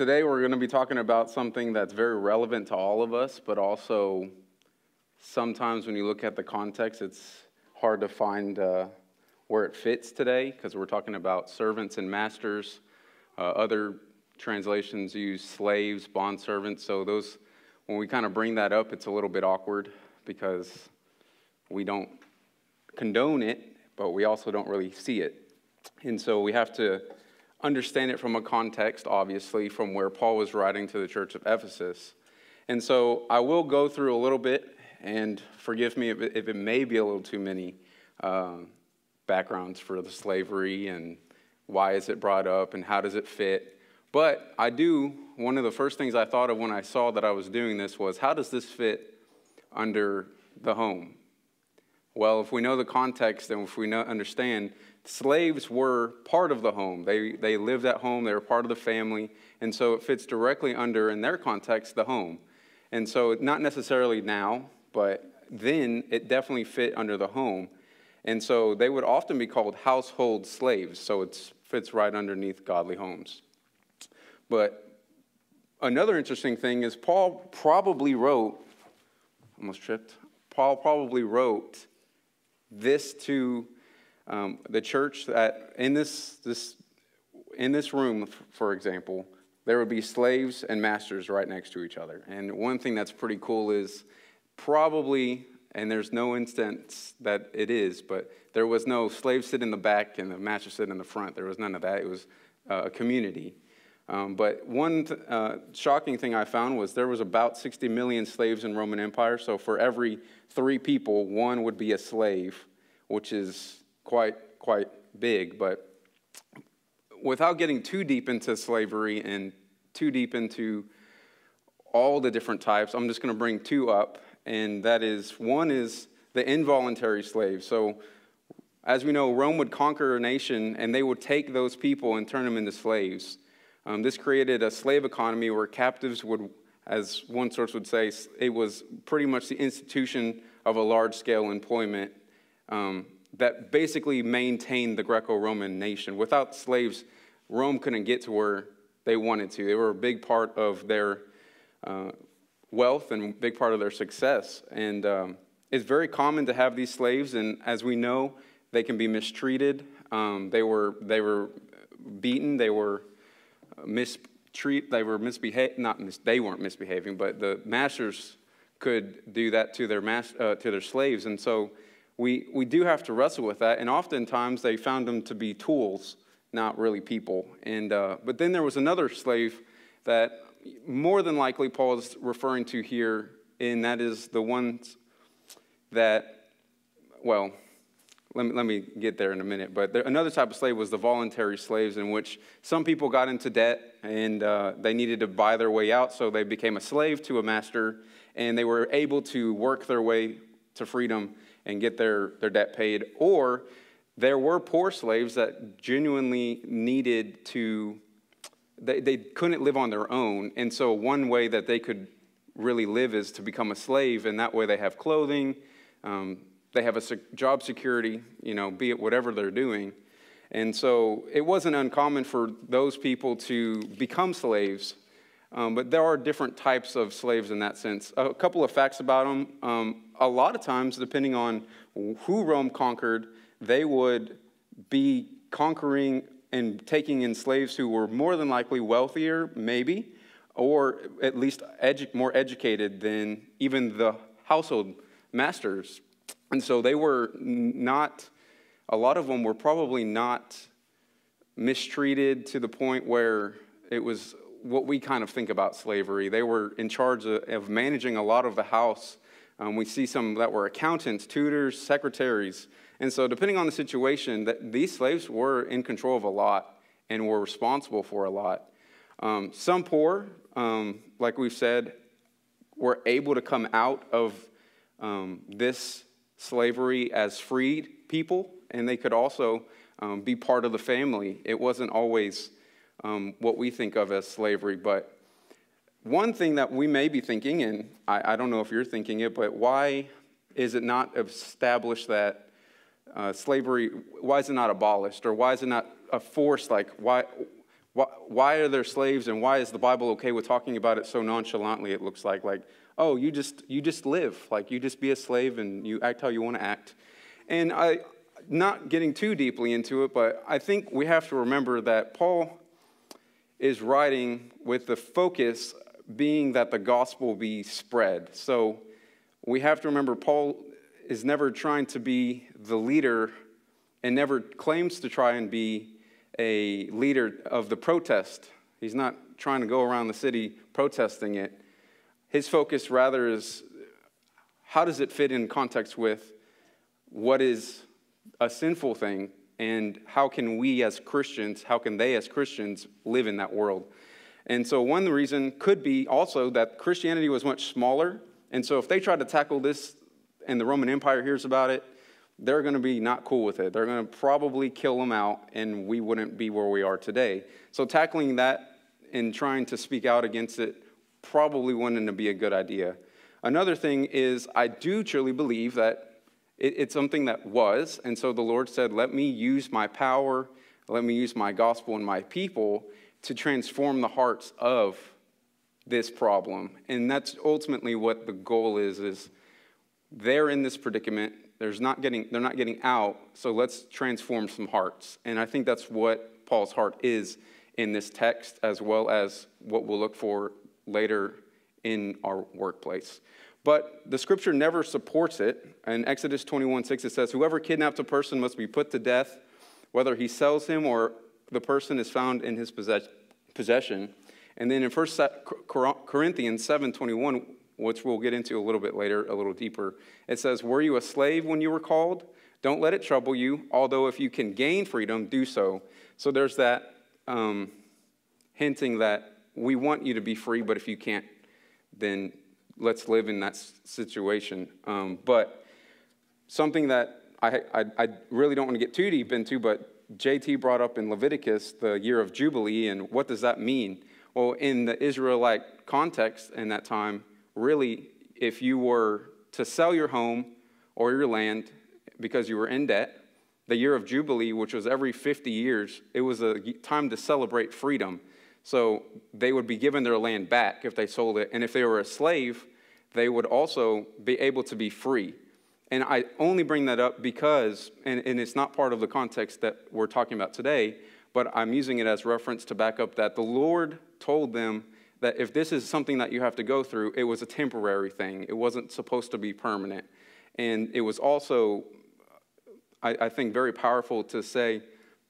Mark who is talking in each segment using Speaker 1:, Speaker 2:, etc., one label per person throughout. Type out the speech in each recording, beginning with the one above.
Speaker 1: Today we're going to be talking about something that's very relevant to all of us, but also sometimes when you look at the context, it's hard to find uh, where it fits today because we're talking about servants and masters. Uh, other translations use slaves, bond servants. So those, when we kind of bring that up, it's a little bit awkward because we don't condone it, but we also don't really see it. And so we have to understand it from a context, obviously, from where Paul was writing to the church of Ephesus. And so I will go through a little bit, and forgive me if it, if it may be a little too many um, backgrounds for the slavery and why is it brought up and how does it fit. But I do, one of the first things I thought of when I saw that I was doing this was how does this fit under the home? Well, if we know the context and if we know, understand, slaves were part of the home. They, they lived at home, they were part of the family, and so it fits directly under, in their context, the home. And so, not necessarily now, but then it definitely fit under the home. And so, they would often be called household slaves, so it fits right underneath godly homes. But another interesting thing is, Paul probably wrote, almost tripped, Paul probably wrote this to um, the church that in this, this, in this room, for example, there would be slaves and masters right next to each other. And one thing that's pretty cool is probably, and there's no instance that it is, but there was no slave sit in the back and the master sit in the front. There was none of that. It was uh, a community. Um, but one th- uh, shocking thing I found was there was about 60 million slaves in Roman Empire. So for every three people, one would be a slave, which is quite, quite big, but without getting too deep into slavery and too deep into all the different types, I'm just going to bring two up, and that is one is the involuntary slave. So, as we know, Rome would conquer a nation and they would take those people and turn them into slaves. Um, this created a slave economy where captives would, as one source would say, it was pretty much the institution of a large scale employment um, that basically maintained the Greco Roman nation. Without slaves, Rome couldn't get to where they wanted to. They were a big part of their uh, wealth and big part of their success. And um, it's very common to have these slaves, and as we know, they can be mistreated. Um, they, were, they were beaten, they were mistreated, they were misbehaving, not mis- they weren't misbehaving, but the masters could do that to their, mas- uh, to their slaves. And so we, we do have to wrestle with that. And oftentimes they found them to be tools, not really people. And, uh, but then there was another slave that more than likely Paul is referring to here, and that is the ones that, well, let me, let me get there in a minute. But there, another type of slave was the voluntary slaves, in which some people got into debt and uh, they needed to buy their way out, so they became a slave to a master, and they were able to work their way to freedom and get their, their debt paid. Or there were poor slaves that genuinely needed to, they, they couldn't live on their own. And so one way that they could really live is to become a slave, and that way they have clothing, um, they have a sec- job security, you know, be it whatever they're doing. And so it wasn't uncommon for those people to become slaves. Um, but there are different types of slaves in that sense. A couple of facts about them. Um, a lot of times, depending on who Rome conquered, they would be conquering and taking in slaves who were more than likely wealthier, maybe, or at least edu- more educated than even the household masters. And so they were not, a lot of them were probably not mistreated to the point where it was what we kind of think about slavery. They were in charge of, of managing a lot of the house um, we see some that were accountants, tutors, secretaries. And so, depending on the situation, that these slaves were in control of a lot and were responsible for a lot. Um, some poor, um, like we've said, were able to come out of um, this slavery as freed people, and they could also um, be part of the family. It wasn't always um, what we think of as slavery, but one thing that we may be thinking, and I, I, don't know if you're thinking it, but why is it not established that uh, slavery, why is it not abolished? Or why is it not a force? Like, why, why, why are there slaves and why is the Bible okay with talking about it so nonchalantly? It looks like, like, oh, you just, you just live. Like, you just be a slave and you act how you want to act. And I, not getting too deeply into it, but I think we have to remember that Paul is writing with the focus being that the gospel be spread. So we have to remember Paul is never trying to be the leader and never claims to try and be a leader of the protest. He's not trying to go around the city protesting it. His focus rather is how does it fit in context with what is a sinful thing and how can we as Christians, how can they as Christians live in that world? And so, one reason could be also that Christianity was much smaller. And so, if they tried to tackle this and the Roman Empire hears about it, they're going to be not cool with it. They're going to probably kill them out, and we wouldn't be where we are today. So, tackling that and trying to speak out against it probably wouldn't be a good idea. Another thing is, I do truly believe that it, it's something that was, and so the Lord said, Let me use my power, let me use my gospel and my people to transform the hearts of this problem. And that's ultimately what the goal is, is they're in this predicament. There's not getting, they're not getting out, so let's transform some hearts. And I think that's what Paul's heart is in this text, as well as what we'll look for later in our workplace. But the scripture never supports it. In Exodus 21 6, it says, Whoever kidnaps a person must be put to death, whether he sells him or the person is found in his possession. And then in 1 Corinthians 7 21, which we'll get into a little bit later, a little deeper. It says, Were you a slave when you were called? Don't let it trouble you, although if you can gain freedom, do so. So there's that um, hinting that we want you to be free, but if you can't, then let's live in that situation. Um, but something that I, I, I really don't want to get too deep into, but JT brought up in Leviticus the year of Jubilee, and what does that mean? Well, in the Israelite context in that time, really, if you were to sell your home or your land because you were in debt, the year of Jubilee, which was every 50 years, it was a time to celebrate freedom. So they would be given their land back if they sold it. And if they were a slave, they would also be able to be free. And I only bring that up because, and, and it's not part of the context that we're talking about today, but I'm using it as reference to back up that the Lord told them that if this is something that you have to go through, it was a temporary thing. It wasn't supposed to be permanent. And it was also, I, I think, very powerful to say,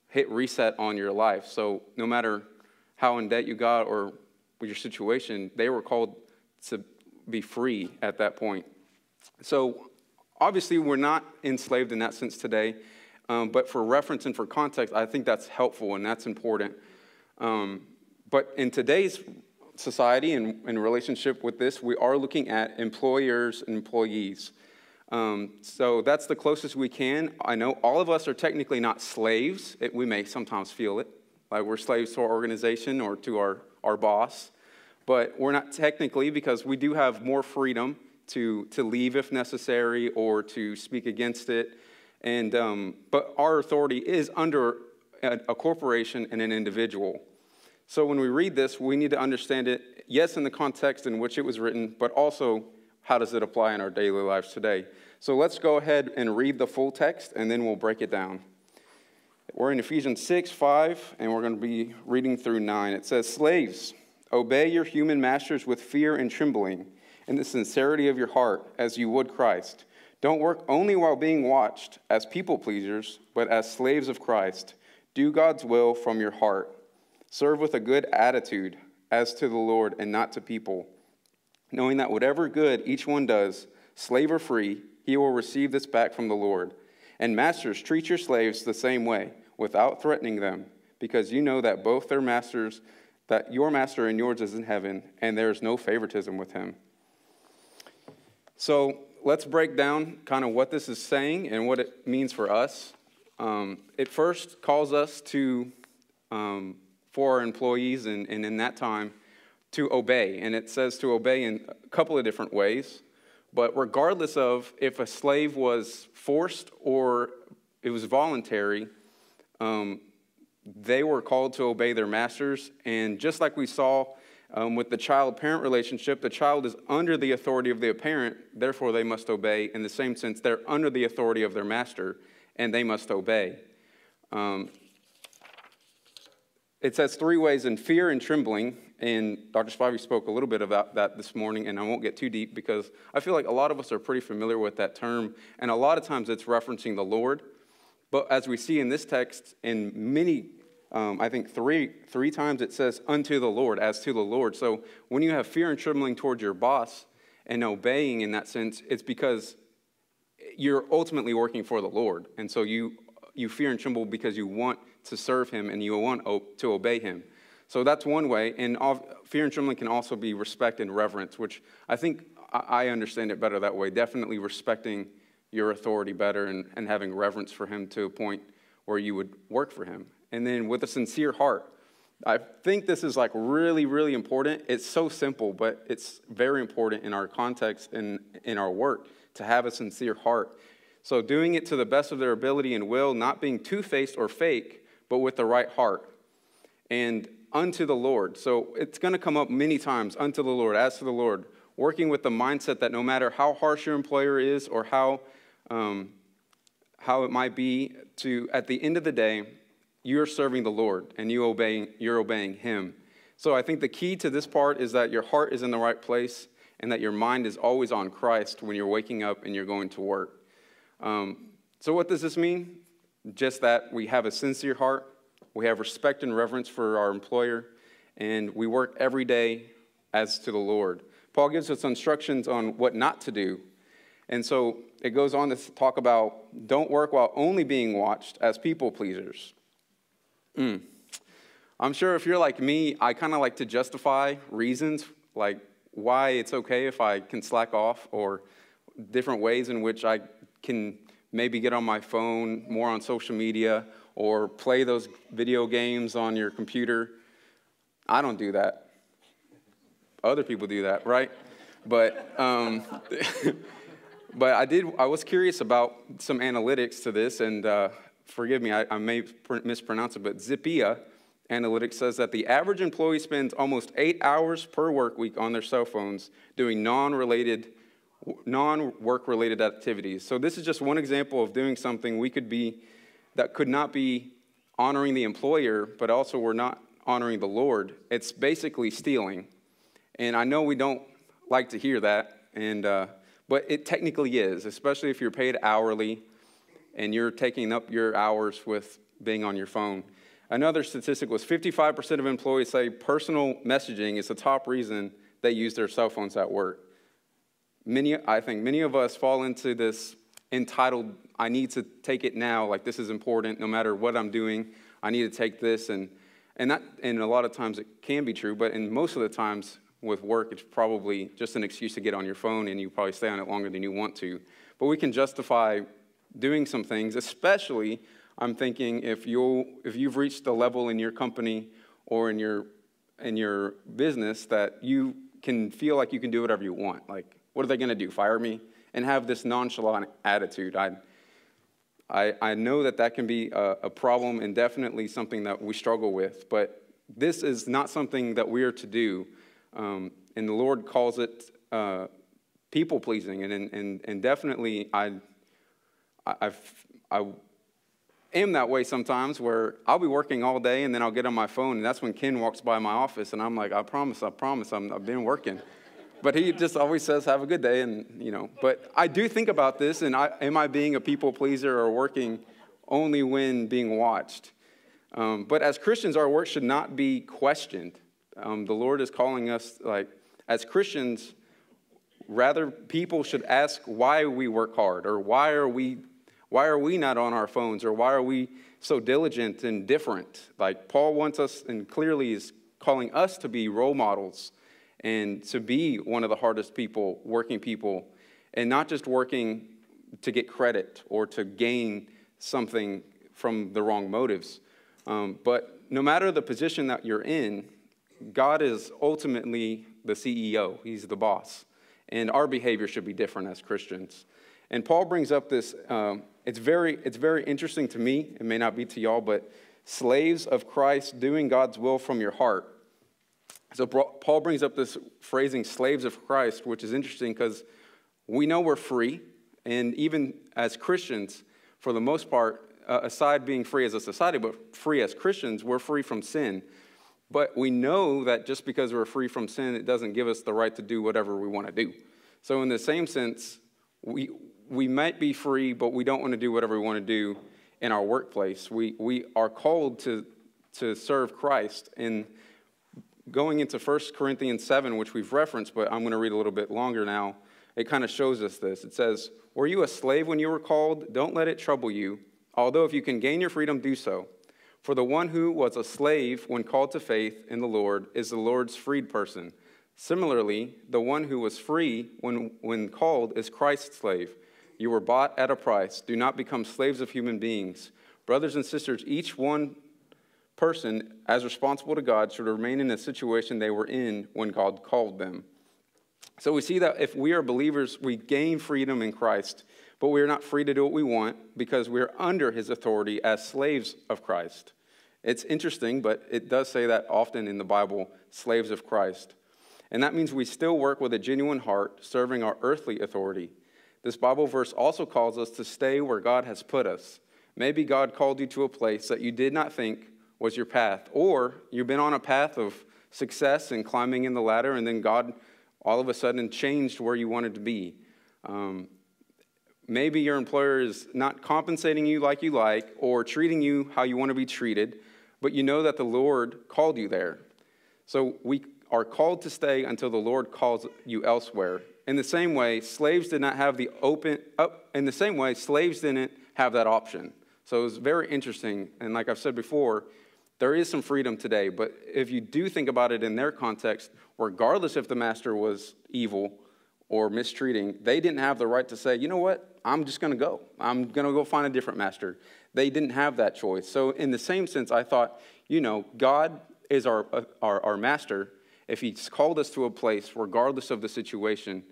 Speaker 1: hit reset on your life. So no matter how in debt you got or your situation, they were called to be free at that point. So obviously, we're not enslaved in that sense today. Um, but for reference and for context, I think that's helpful and that's important. Um, but in today's society and in relationship with this, we are looking at employers and employees. Um, so that's the closest we can. I know all of us are technically not slaves. It, we may sometimes feel it, like we're slaves to our organization or to our, our boss. But we're not technically because we do have more freedom to, to leave if necessary or to speak against it. And, um, but our authority is under a, a corporation and an individual. So when we read this, we need to understand it, yes, in the context in which it was written, but also how does it apply in our daily lives today. So let's go ahead and read the full text, and then we'll break it down. We're in Ephesians 6, 5, and we're going to be reading through 9. It says, Slaves, obey your human masters with fear and trembling, in the sincerity of your heart, as you would Christ. Don't work only while being watched as people pleasers, but as slaves of Christ. Do God's will from your heart Serve with a good attitude as to the Lord and not to people, knowing that whatever good each one does, slave or free, he will receive this back from the Lord. And masters, treat your slaves the same way, without threatening them, because you know that both their masters, that your master and yours is in heaven, and there is no favoritism with him. So let's break down kind of what this is saying and what it means for us. Um, it first calls us to, um, for our employees, and, and in that time, to obey. And it says to obey in a couple of different ways. But regardless of if a slave was forced or it was voluntary, um, they were called to obey their masters. And just like we saw um, with the child parent relationship, the child is under the authority of the parent, therefore they must obey. In the same sense, they're under the authority of their master, and they must obey. Um, it says three ways in fear and trembling, and Dr. Spivey spoke a little bit about that this morning, and I won't get too deep because I feel like a lot of us are pretty familiar with that term, and a lot of times it's referencing the Lord. But as we see in this text, in many um, I think three, three times it says, unto the Lord, as to the Lord. So when you have fear and trembling towards your boss and obeying in that sense, it's because you're ultimately working for the Lord. And so you, you fear and tremble because you want to serve him and you want to obey him. So that's one way. And fear and trembling can also be respect and reverence, which I think I understand it better that way. Definitely respecting your authority better and, and having reverence for him to a point where you would work for him and then with a sincere heart. I think this is like really, really important. It's so simple, but it's very important in our context and in our work to have a sincere heart. So, doing it to the best of their ability and will, not being two faced or fake, but with the right heart. And unto the Lord. So, it's going to come up many times unto the Lord, as to the Lord, working with the mindset that no matter how harsh your employer is or how, um, how it might be, to at the end of the day, you're serving the Lord and you obeying, you're obeying Him. So I think the key to this part is that your heart is in the right place and that your mind is always on Christ when you're waking up and you're going to work. Um, so, what does this mean? Just that we have a sincere heart, we have respect and reverence for our employer, and we work every day as to the Lord. Paul gives us instructions on what not to do. And so it goes on to talk about don't work while only being watched as people pleasers. Mm. I'm sure if you're like me, I kind of like to justify reasons, like why it's okay if I can slack off, or different ways in which I can maybe get on my phone, more on social media, or play those video games on your computer. I don't do that. Other people do that, right? But um, but I did. I was curious about some analytics to this, and uh, forgive me, I, I may mispronounce it, but Zippia Analytics says that the average employee spends almost eight hours per work week on their cell phones doing non-related, non-work related activities. So this is just one example of doing something we could be, that could not be honoring the employer, but also we're not honoring the Lord. It's basically stealing. And I know we don't like to hear that, and, uh, but it technically is, especially if you're paid hourly and you're taking up your hours with being on your phone. Another statistic was 55% of employees say personal messaging is the top reason they use their cell phones at work. Many, I think many of us fall into this entitled, I need to take it now, like this is important, no matter what I'm doing, I need to take this. And, and, that, and a lot of times it can be true, but in most of the times with work, it's probably just an excuse to get on your phone and you probably stay on it longer than you want to. But we can justify doing some things, especially I'm thinking if you if you've reached a level in your company or in your in your business that you can feel like you can do whatever you want. Like, what are they going to do? Fire me? And have this nonchalant attitude. I, I, I know that that can be a, a problem and definitely something that we struggle with, but this is not something that we are to do. Um, and the Lord calls it uh, people pleasing. And, and, and definitely, I, I've, I am that way sometimes where I'll be working all day and then I'll get on my phone and that's when Ken walks by my office and I'm like, I promise, I promise, i have been working. But he just always says, have a good day. And, you know, but I do think about this and I, am I being a people pleaser or working only when being watched? Um, but as Christians, our work should not be questioned. Um, the Lord is calling us, like, as Christians, rather people should ask why we work hard or why are we why are we not on our phones or why are we so diligent and different? Like Paul wants us and clearly is calling us to be role models and to be one of the hardest people, working people. and not just working to get credit or to gain something from the wrong motives. Um, but no matter the position that you're in, God is ultimately the CEO, He's the boss. And our behavior should be different as Christians. And Paul brings up this, um, it's, very, it's very interesting to me. It may not be to y'all, but slaves of Christ doing God's will from your heart. So Paul brings up this phrasing, slaves of Christ, which is interesting because we know we're free. And even as Christians, for the most part, uh, aside being free as a society, but free as Christians, we're free from sin. But we know that just because we're free from sin, it doesn't give us the right to do whatever we want to do. So, in the same sense, we, we might be free, but we don't want to do whatever we want to do in our workplace. We, we are called to, to serve Christ. And going into 1 Corinthians 7, which we've referenced, but I'm going to read a little bit longer now, it kind of shows us this. It says, Were you a slave when you were called? Don't let it trouble you. Although if you can gain your freedom, do so. For the one who was a slave when called to faith in the Lord is the Lord's freed person. Similarly, the one who was free when, when called is Christ's slave. You were bought at a price. Do not become slaves of human beings. Brothers and sisters, each one person, as responsible to God, should remain in the situation they were in when God called them. So we see that if we are believers, we gain freedom in Christ but we are not free to do what we want because we are under his authority as slaves of Christ. It's interesting, but it does say that often in the Bible slaves of Christ. And that means we still work with a genuine heart, serving our earthly authority. This Bible verse also calls us to stay where God has put us. Maybe God called you to a place that you did not think was your path, or you've been on a path of success and climbing in the ladder, and then God all of a sudden changed where you wanted to be. Um, Maybe your employer is not compensating you like you like or treating you how you want to be treated, but you know that the Lord called you there. So we are called to stay until the Lord calls you elsewhere. In the same way, slaves did not have the open up in the same way, slaves didn't have that option. So it was very interesting. And like I've said before, there is some freedom today, but if you do think about it in their context, regardless if the master was evil or mistreating, they didn't have the right to say, you know what, I'm just going to go. I'm going to go find a different master. They didn't have that choice. So, in the same sense, I thought, you know, God is our, our, our master. If He's called us to a place, regardless of the situation,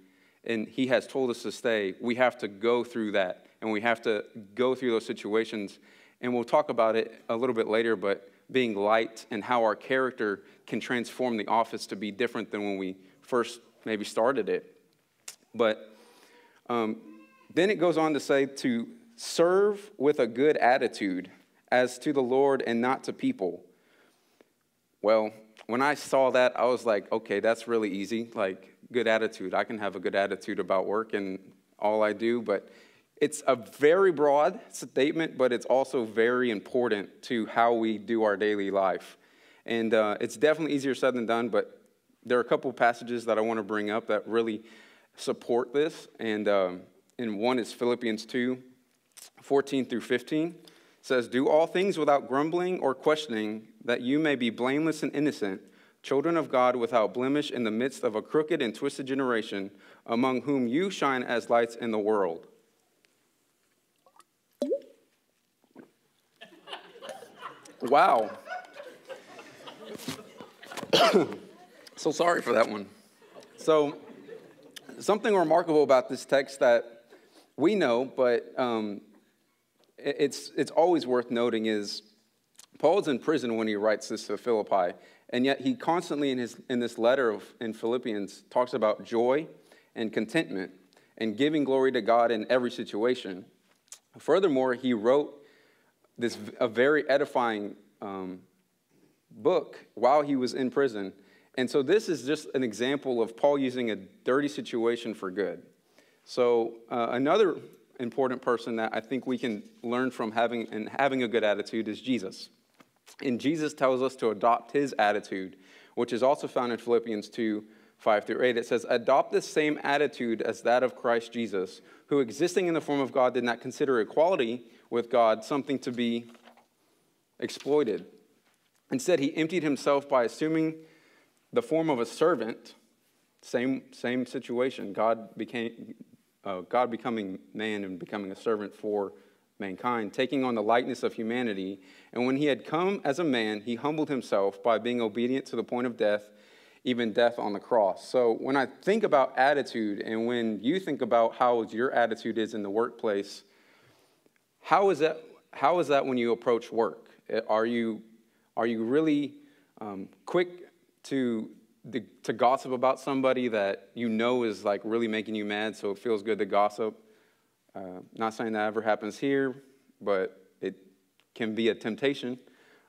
Speaker 1: and He has told us to stay, we have to go through that. And we have to go through those situations. And we'll talk about it a little bit later, but being light and how our character can transform the office to be different than when we first maybe started it. But um, then it goes on to say to serve with a good attitude as to the Lord and not to people. Well, when I saw that, I was like, okay, that's really easy. Like, good attitude. I can have a good attitude about work and all I do, but it's a very broad statement, but it's also very important to how we do our daily life. And uh, it's definitely easier said than done, but there are a couple passages that I want to bring up that really support this. And um, and one is Philippians 2 14 through 15. It says, Do all things without grumbling or questioning, that you may be blameless and innocent, children of God without blemish in the midst of a crooked and twisted generation, among whom you shine as lights in the world. Wow. so sorry for that one. So, something remarkable about this text that we know, but um, it's, it's always worth noting is Paul's in prison when he writes this to Philippi, and yet he constantly in, his, in this letter of, in Philippians talks about joy and contentment and giving glory to God in every situation. Furthermore, he wrote this a very edifying um, book while he was in prison. And so this is just an example of Paul using a dirty situation for good. So, uh, another important person that I think we can learn from having and having a good attitude is Jesus. And Jesus tells us to adopt his attitude, which is also found in Philippians 2 5 through 8. It says, Adopt the same attitude as that of Christ Jesus, who existing in the form of God did not consider equality with God something to be exploited. Instead, he emptied himself by assuming the form of a servant. Same, same situation. God became, uh, God becoming man and becoming a servant for mankind, taking on the likeness of humanity. And when he had come as a man, he humbled himself by being obedient to the point of death, even death on the cross. So when I think about attitude, and when you think about how your attitude is in the workplace, how is that, how is that when you approach work? Are you, are you really um, quick to, the, to gossip about somebody that you know is like really making you mad, so it feels good to gossip? Uh, not saying that ever happens here, but it can be a temptation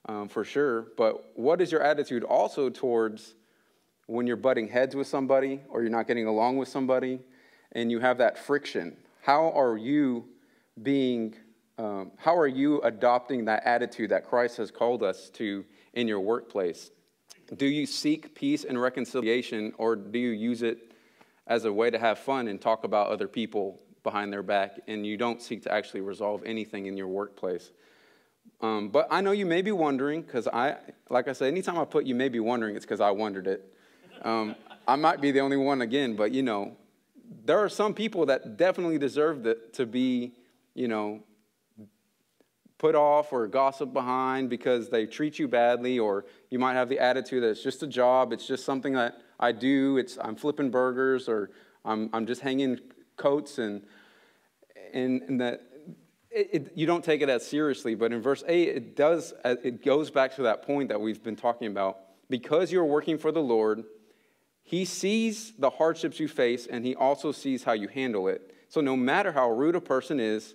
Speaker 1: um, for sure. But what is your attitude also towards when you're butting heads with somebody or you're not getting along with somebody and you have that friction? How are you being, um, how are you adopting that attitude that Christ has called us to in your workplace? Do you seek peace and reconciliation or do you use it as a way to have fun and talk about other people behind their back and you don't seek to actually resolve anything in your workplace. Um, but I know you may be wondering, because I, like I said, anytime I put you may be wondering, it's because I wondered it. Um, I might be the only one again, but you know, there are some people that definitely deserve the, to be, you know, put off or gossip behind because they treat you badly, or you might have the attitude that it's just a job, it's just something that I do, it's I'm flipping burgers, or I'm, I'm just hanging coats and, and, and that it, it, you don't take it as seriously. But in verse 8, it does, uh, it goes back to that point that we've been talking about. Because you're working for the Lord, He sees the hardships you face and He also sees how you handle it. So no matter how rude a person is,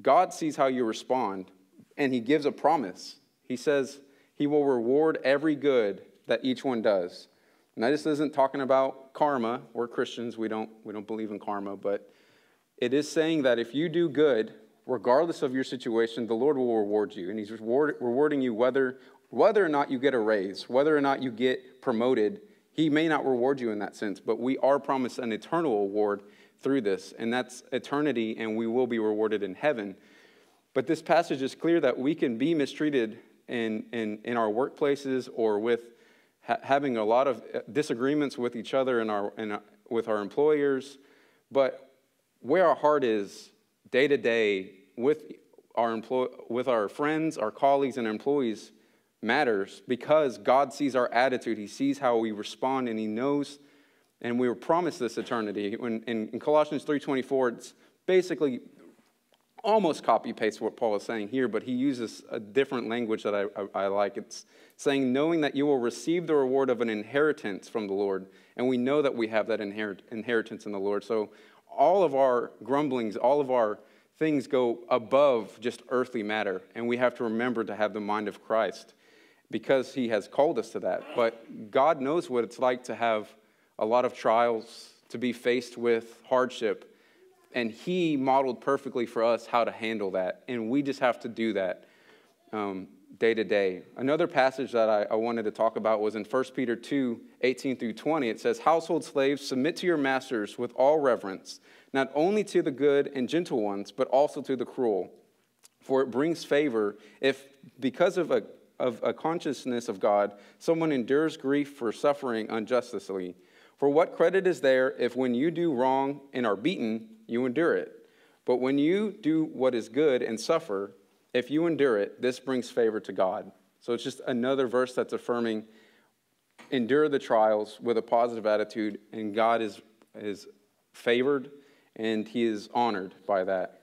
Speaker 1: God sees how you respond and He gives a promise. He says He will reward every good that each one does. And this isn't talking about karma. We're Christians, we don't, we don't believe in karma, but it is saying that if you do good, regardless of your situation, the Lord will reward you. And He's reward, rewarding you whether, whether or not you get a raise, whether or not you get promoted. He may not reward you in that sense, but we are promised an eternal award through this, and that's eternity, and we will be rewarded in heaven. But this passage is clear that we can be mistreated in, in, in our workplaces or with ha- having a lot of uh, disagreements with each other and, our, and uh, with our employers, but where our heart is day to day with our, employ- with our friends, our colleagues, and employees matters because God sees our attitude. He sees how we respond, and He knows, and we were promised this eternity. When, in, in Colossians 3.24, it's basically almost copy paste what Paul is saying here, but he uses a different language that I, I, I, like. It's saying, knowing that you will receive the reward of an inheritance from the Lord. And we know that we have that inherit, inheritance in the Lord. So all of our grumblings, all of our things go above just earthly matter. And we have to remember to have the mind of Christ because he has called us to that. But God knows what it's like to have a lot of trials, to be faced with hardship and he modeled perfectly for us how to handle that. And we just have to do that um, day to day. Another passage that I, I, wanted to talk about was in 1 Peter 2 18 through 20. It says, Household slaves, submit to your masters with all reverence, not only to the good and gentle ones, but also to the cruel. For it brings favor if, because of a, of a consciousness of God, someone endures grief for suffering unjustly. For what credit is there if, when you do wrong and are beaten, you endure it. But when you do what is good and suffer, if you endure it, this brings favor to God. So it's just another verse that's affirming endure the trials with a positive attitude, and God is, is favored and he is honored by that.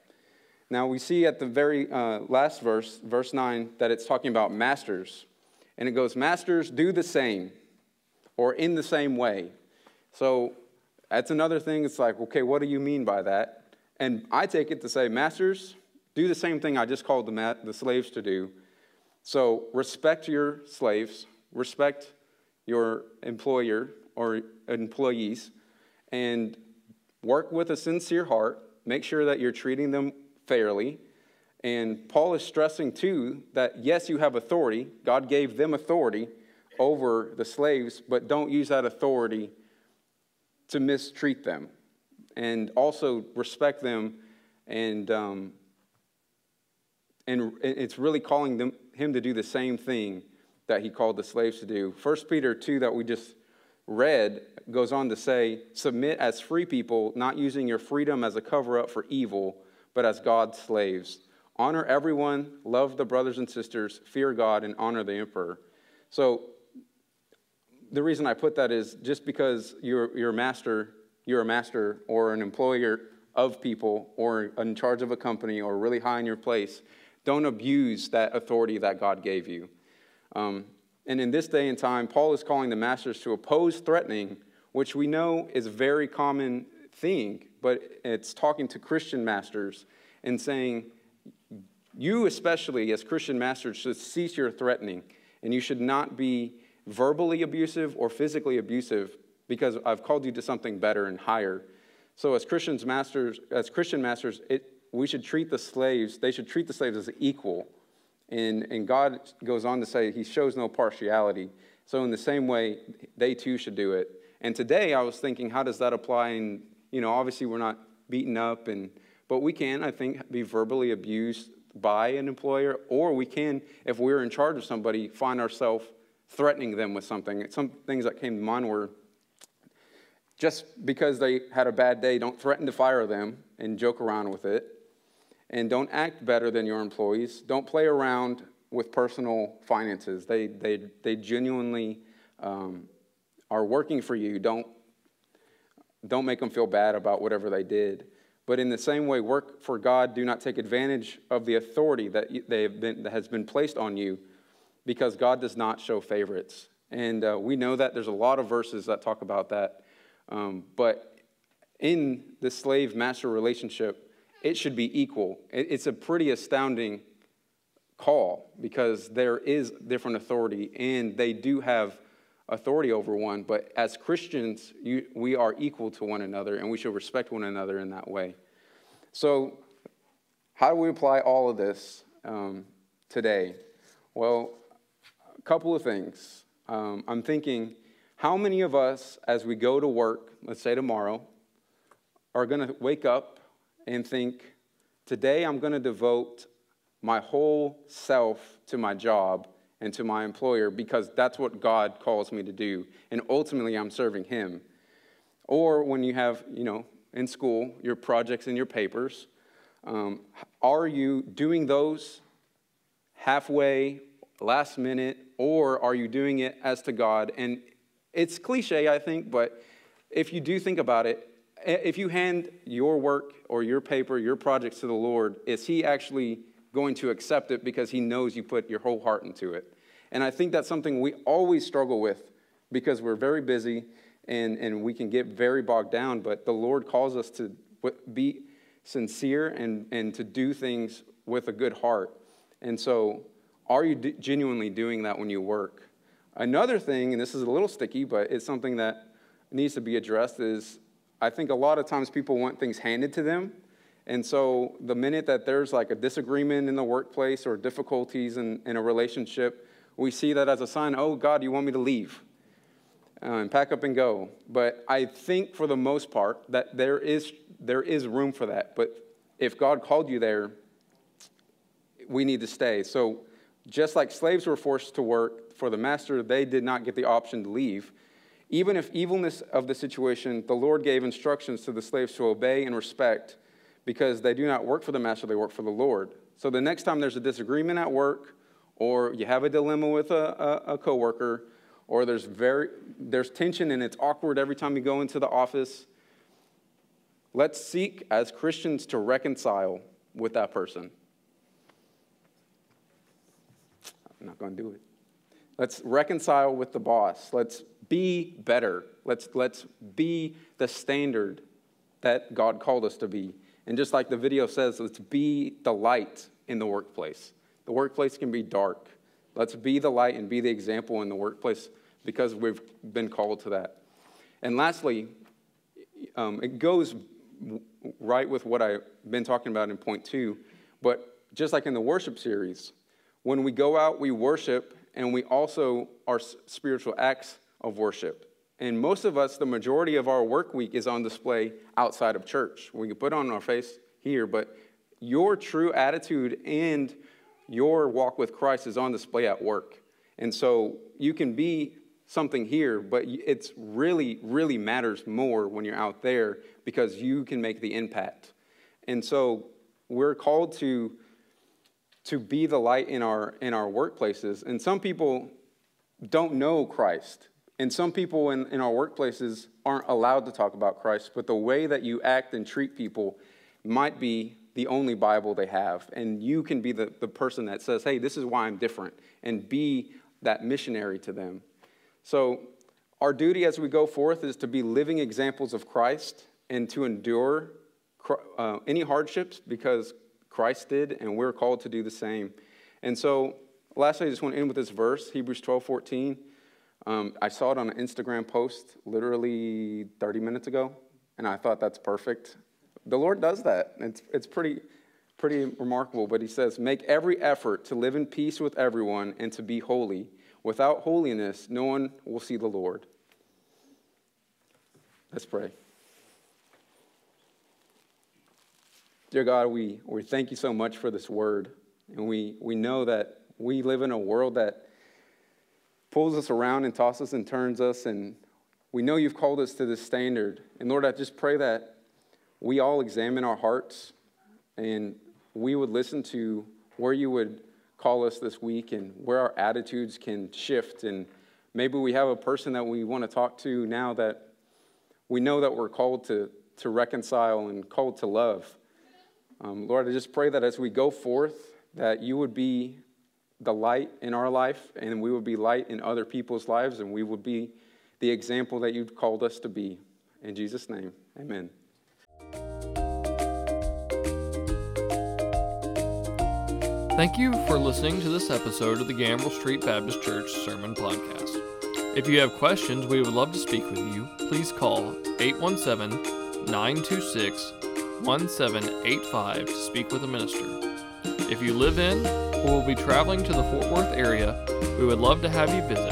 Speaker 1: Now we see at the very uh, last verse, verse 9, that it's talking about masters. And it goes, Masters, do the same, or in the same way. So that's another thing. It's like, okay, what do you mean by that? And I take it to say, Masters, do the same thing I just called the, ma- the slaves to do. So respect your slaves, respect your employer or employees, and work with a sincere heart. Make sure that you're treating them fairly. And Paul is stressing too that yes, you have authority. God gave them authority over the slaves, but don't use that authority to mistreat them and also respect them and um, and it's really calling them, him to do the same thing that he called the slaves to do. 1 Peter 2 that we just read goes on to say, Submit as free people, not using your freedom as a cover up for evil, but as God's slaves. Honor everyone, love the brothers and sisters, fear God, and honor the emperor. So, the reason I put that is just because you're, you're a master, you're a master or an employer of people or in charge of a company or really high in your place, don't abuse that authority that God gave you. Um, and in this day and time, Paul is calling the masters to oppose threatening, which we know is a very common thing, but it's talking to Christian masters and saying, you, especially as Christian masters, should cease your threatening, and you should not be verbally abusive or physically abusive because I've called you to something better and higher. So, as Christians masters, as Christian masters, it, we should treat the slaves, they should treat the slaves as equal. And, and God goes on to say he shows no partiality. So, in the same way, they too should do it. And today I was thinking, how does that apply? And, you know, obviously we're not beaten up, and, but we can, I think, be verbally abused by an employer, or we can, if we're in charge of somebody, find ourselves threatening them with something. Some things that came to mind were just because they had a bad day, don't threaten to fire them and joke around with it. And don't act better than your employees. Don't play around with personal finances. They, they, they genuinely um, are working for you. Don't, don't make them feel bad about whatever they did. But in the same way, work for God. Do not take advantage of the authority that, they have been, that has been placed on you because God does not show favorites. And uh, we know that there's a lot of verses that talk about that. Um, but in the slave master relationship, it should be equal. It's a pretty astounding call because there is different authority and they do have authority over one. But as Christians, you, we are equal to one another and we should respect one another in that way. So, how do we apply all of this um, today? Well, couple of things. Um, I'm thinking how many of us, as we go to work, let's say tomorrow, are going to wake up and think, today I'm going to devote my whole self to my job and to my employer because that's what God calls me to do. And ultimately, I'm serving Him. Or when you have, you know, in school, your projects and your papers, um, are you doing those halfway, last minute, or are you doing it as to God? And it's cliche, I think, but if you do think about it, if you hand your work or your paper, your projects to the Lord, is He actually going to accept it because He knows you put your whole heart into it? And I think that's something we always struggle with because we're very busy and, and we can get very bogged down, but the Lord calls us to be sincere and, and to do things with a good heart. And so, are you genuinely doing that when you work? Another thing, and this is a little sticky, but it's something that needs to be addressed, is I think a lot of times people want things handed to them. And so the minute that there's like a disagreement in the workplace or difficulties in, in a relationship, we see that as a sign, oh, God, you want me to leave uh, and pack up and go. But I think for the most part that there is, there is room for that. But if God called you there, we need to stay. So just like slaves were forced to work, for the master, they did not get the option to leave. Even if evilness of the situation, the Lord gave instructions to the slaves to obey and respect because they do not work for the master, they work for the Lord. So the next time there's a disagreement at work, or you have a dilemma with a, a, a coworker, or there's, very, there's tension and it's awkward every time you go into the office, let's seek as Christians to reconcile with that person. I'm not going to do it. Let's reconcile with the boss. Let's be better. Let's, let's be the standard that God called us to be. And just like the video says, let's be the light in the workplace. The workplace can be dark. Let's be the light and be the example in the workplace because we've been called to that. And lastly, um, it goes right with what I've been talking about in point two, but just like in the worship series, when we go out, we worship and we also are spiritual acts of worship. And most of us, the majority of our work week is on display outside of church. We can put on our face here, but your true attitude and your walk with Christ is on display at work. And so you can be something here, but it's really, really matters more when you're out there because you can make the impact. And so we're called to, to be the light in our, in our workplaces. And some people don't know Christ. And some people in, in our workplaces aren't allowed to talk about Christ, but the way that you act and treat people might be the only Bible they have. And you can be the, the person that says, hey, this is why I'm different, and be that missionary to them. So, our duty as we go forth is to be living examples of Christ and to endure uh, any hardships because Christ did, and we're called to do the same. And so, lastly, I just want to end with this verse, Hebrews 12 14. Um, I saw it on an Instagram post literally 30 minutes ago, and I thought that's perfect. The Lord does that. It's, it's pretty, pretty remarkable. But He says, Make every effort to live in peace with everyone and to be holy. Without holiness, no one will see the Lord. Let's pray. Dear God, we, we thank you so much for this word. And we, we know that we live in a world that pulls us around and tosses and turns us. And we know you've called us to this standard. And Lord, I just pray that we all examine our hearts and we would listen to where you would call us this week and where our attitudes can shift. And maybe we have a person that we want to talk to now that we know that we're called to, to reconcile and called to love. Um, Lord, I just pray that as we go forth, that you would be the light in our life, and we would be light in other people's lives, and we would be the example that you've called us to be. In Jesus' name, amen.
Speaker 2: Thank you for listening to this episode of the Gambrell Street Baptist Church Sermon Podcast. If you have questions, we would love to speak with you. Please call 817 926 1785 to speak with a minister. If you live in or will be traveling to the Fort Worth area, we would love to have you visit.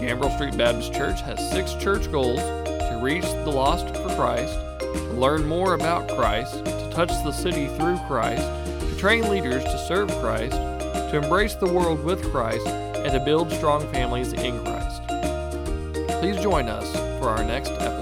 Speaker 2: Gambrell Street Baptist Church has six church goals to reach the lost for Christ, to learn more about Christ, to touch the city through Christ, to train leaders to serve Christ, to embrace the world with Christ, and to build strong families in Christ. Please join us for our next episode.